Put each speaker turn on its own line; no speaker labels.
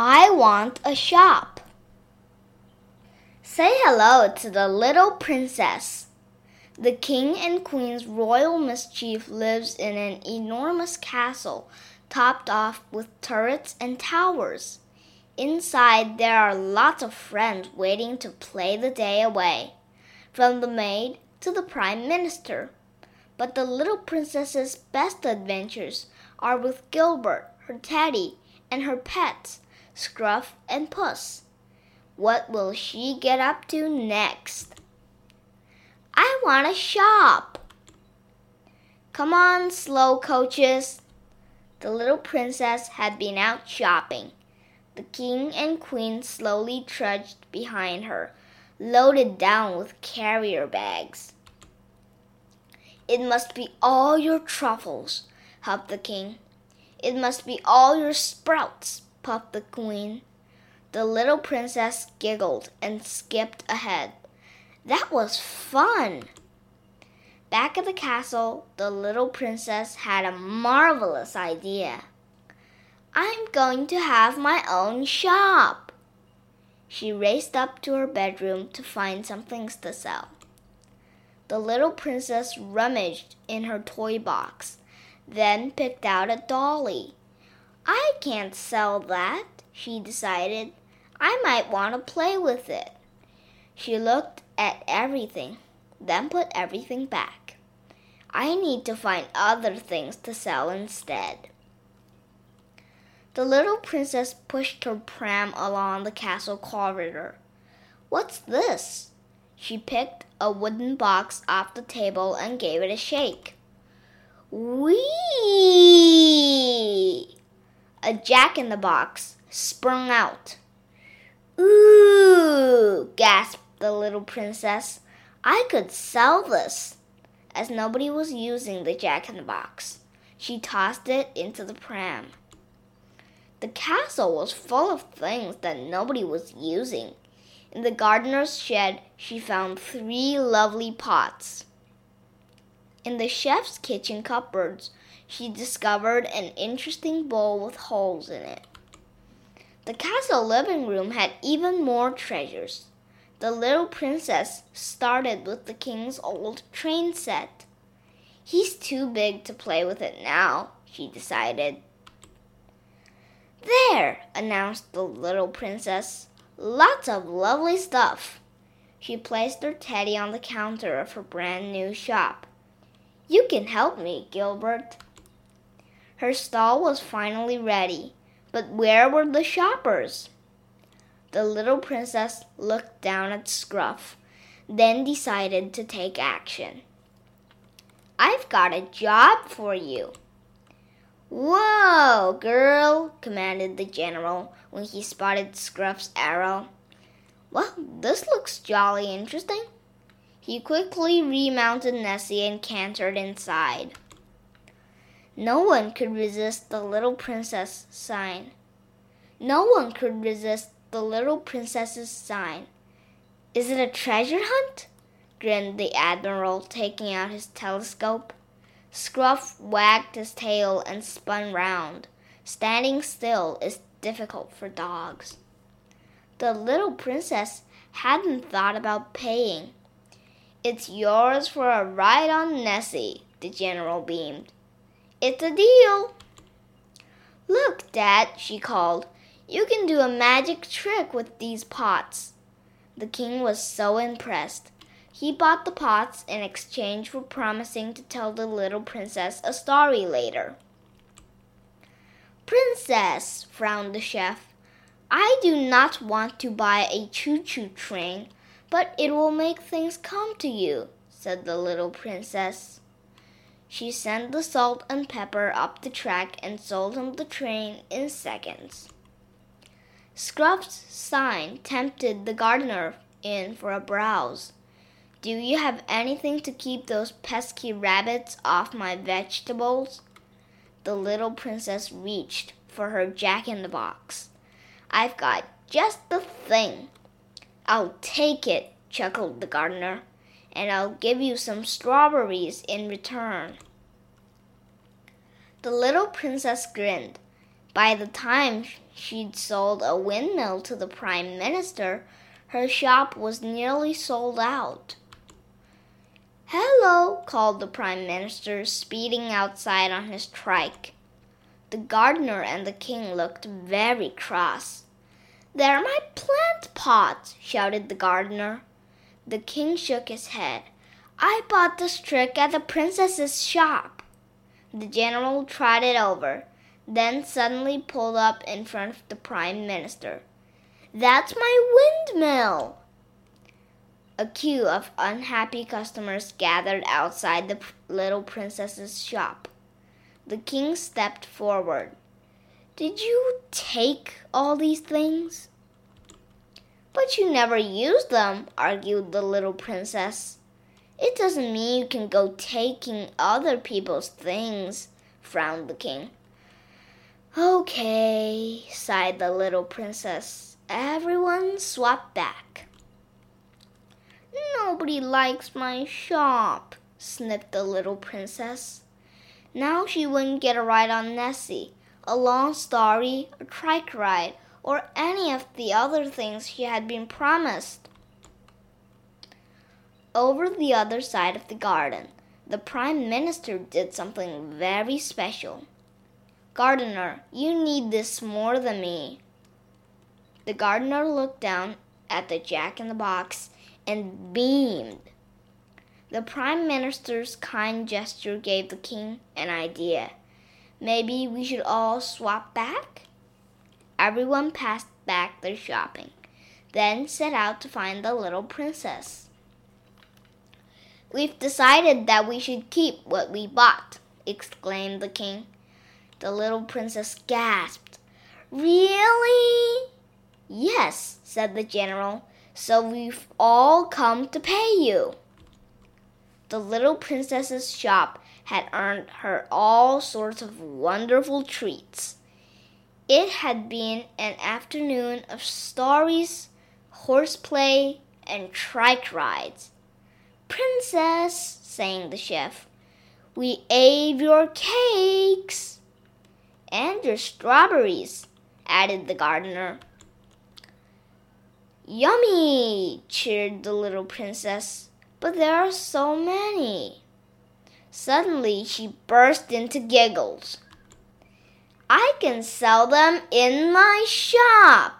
I want a shop. Say hello to the little princess. The king and queen's royal mischief lives in an enormous castle topped off with turrets and towers. Inside, there are lots of friends waiting to play the day away, from the maid to the prime minister. But the little princess's best adventures are with Gilbert, her teddy, and her pets, Scruff and Puss. What will she get up to next? I want a shop. Come on, slow coaches. The little princess had been out shopping. The king and queen slowly trudged behind her, loaded down with carrier bags. It must be all your truffles, huffed the king. It must be all your sprouts, puffed the queen. The little princess giggled and skipped ahead. That was fun! Back at the castle, the little princess had a marvelous idea. I'm going to have my own shop. She raced up to her bedroom to find some things to sell. The little princess rummaged in her toy box, then picked out a dolly. I can't sell that, she decided. I might want to play with it. She looked at everything, then put everything back. I need to find other things to sell instead. The little princess pushed her pram along the castle corridor. What's this? She picked a wooden box off the table and gave it a shake. Whee! A jack in the box sprung out. Ooh! gasped the little princess. I could sell this. As nobody was using the jack in the box, she tossed it into the pram. The castle was full of things that nobody was using. In the gardener's shed, she found three lovely pots. In the chef's kitchen cupboards, she discovered an interesting bowl with holes in it. The castle living room had even more treasures. The little princess started with the king's old train set. He's too big to play with it now, she decided. There, announced the little princess. Lots of lovely stuff. She placed her teddy on the counter of her brand new shop. You can help me, Gilbert. Her stall was finally ready, but where were the shoppers? The little princess looked down at Scruff, then decided to take action. I've got a job for you. Whoa, girl, commanded the general when he spotted Scruff's arrow. Well, this looks jolly interesting. He quickly remounted Nessie and cantered inside. No one could resist the little princess sign. No one could resist the little princess's sign. Is it a treasure hunt? grinned the admiral, taking out his telescope. Scruff wagged his tail and spun round. Standing still is difficult for dogs. The little princess hadn't thought about paying. It's yours for a ride on Nessie, the general beamed. It's a deal. Look, Dad, she called. You can do a magic trick with these pots. The king was so impressed. He bought the pots in exchange for promising to tell the little princess a story later. Princess, frowned the chef, I do not want to buy a choo choo train, but it will make things come to you, said the little princess. She sent the salt and pepper up the track and sold him the train in seconds. Scruff's sign tempted the gardener in for a browse. Do you have anything to keep those pesky rabbits off my vegetables? The little princess reached for her jack in the box. I've got just the thing. I'll take it, chuckled the gardener and I'll give you some strawberries in return. The little princess grinned. By the time she'd sold a windmill to the Prime Minister, her shop was nearly sold out. Hello, called the Prime Minister, speeding outside on his trike. The gardener and the king looked very cross. They're my plant pots, shouted the gardener. The king shook his head. I bought this trick at the princess's shop. The general tried it over, then suddenly pulled up in front of the prime minister. That's my windmill! A queue of unhappy customers gathered outside the little princess's shop. The king stepped forward. Did you take all these things? But you never use them, argued the little princess. It doesn't mean you can go taking other people's things, frowned the king. Okay, sighed the little princess. Everyone swap back. Nobody likes my shop, sniffed the little princess. Now she wouldn't get a ride on Nessie, a long story, a trike ride, or any of the other things he had been promised. Over the other side of the garden, the Prime Minister did something very special. Gardener, you need this more than me. The gardener looked down at the jack in the box and beamed. The Prime Minister's kind gesture gave the king an idea. Maybe we should all swap back? Everyone passed back their shopping, then set out to find the little princess. We've decided that we should keep what we bought, exclaimed the king. The little princess gasped. Really? Yes, said the general. So we've all come to pay you. The little princess's shop had earned her all sorts of wonderful treats. It had been an afternoon of stories, horseplay, and trike rides. Princess, sang the chef, we ate your cakes. And your strawberries, added the gardener. Yummy! cheered the little princess. But there are so many. Suddenly she burst into giggles. I can sell them in my shop.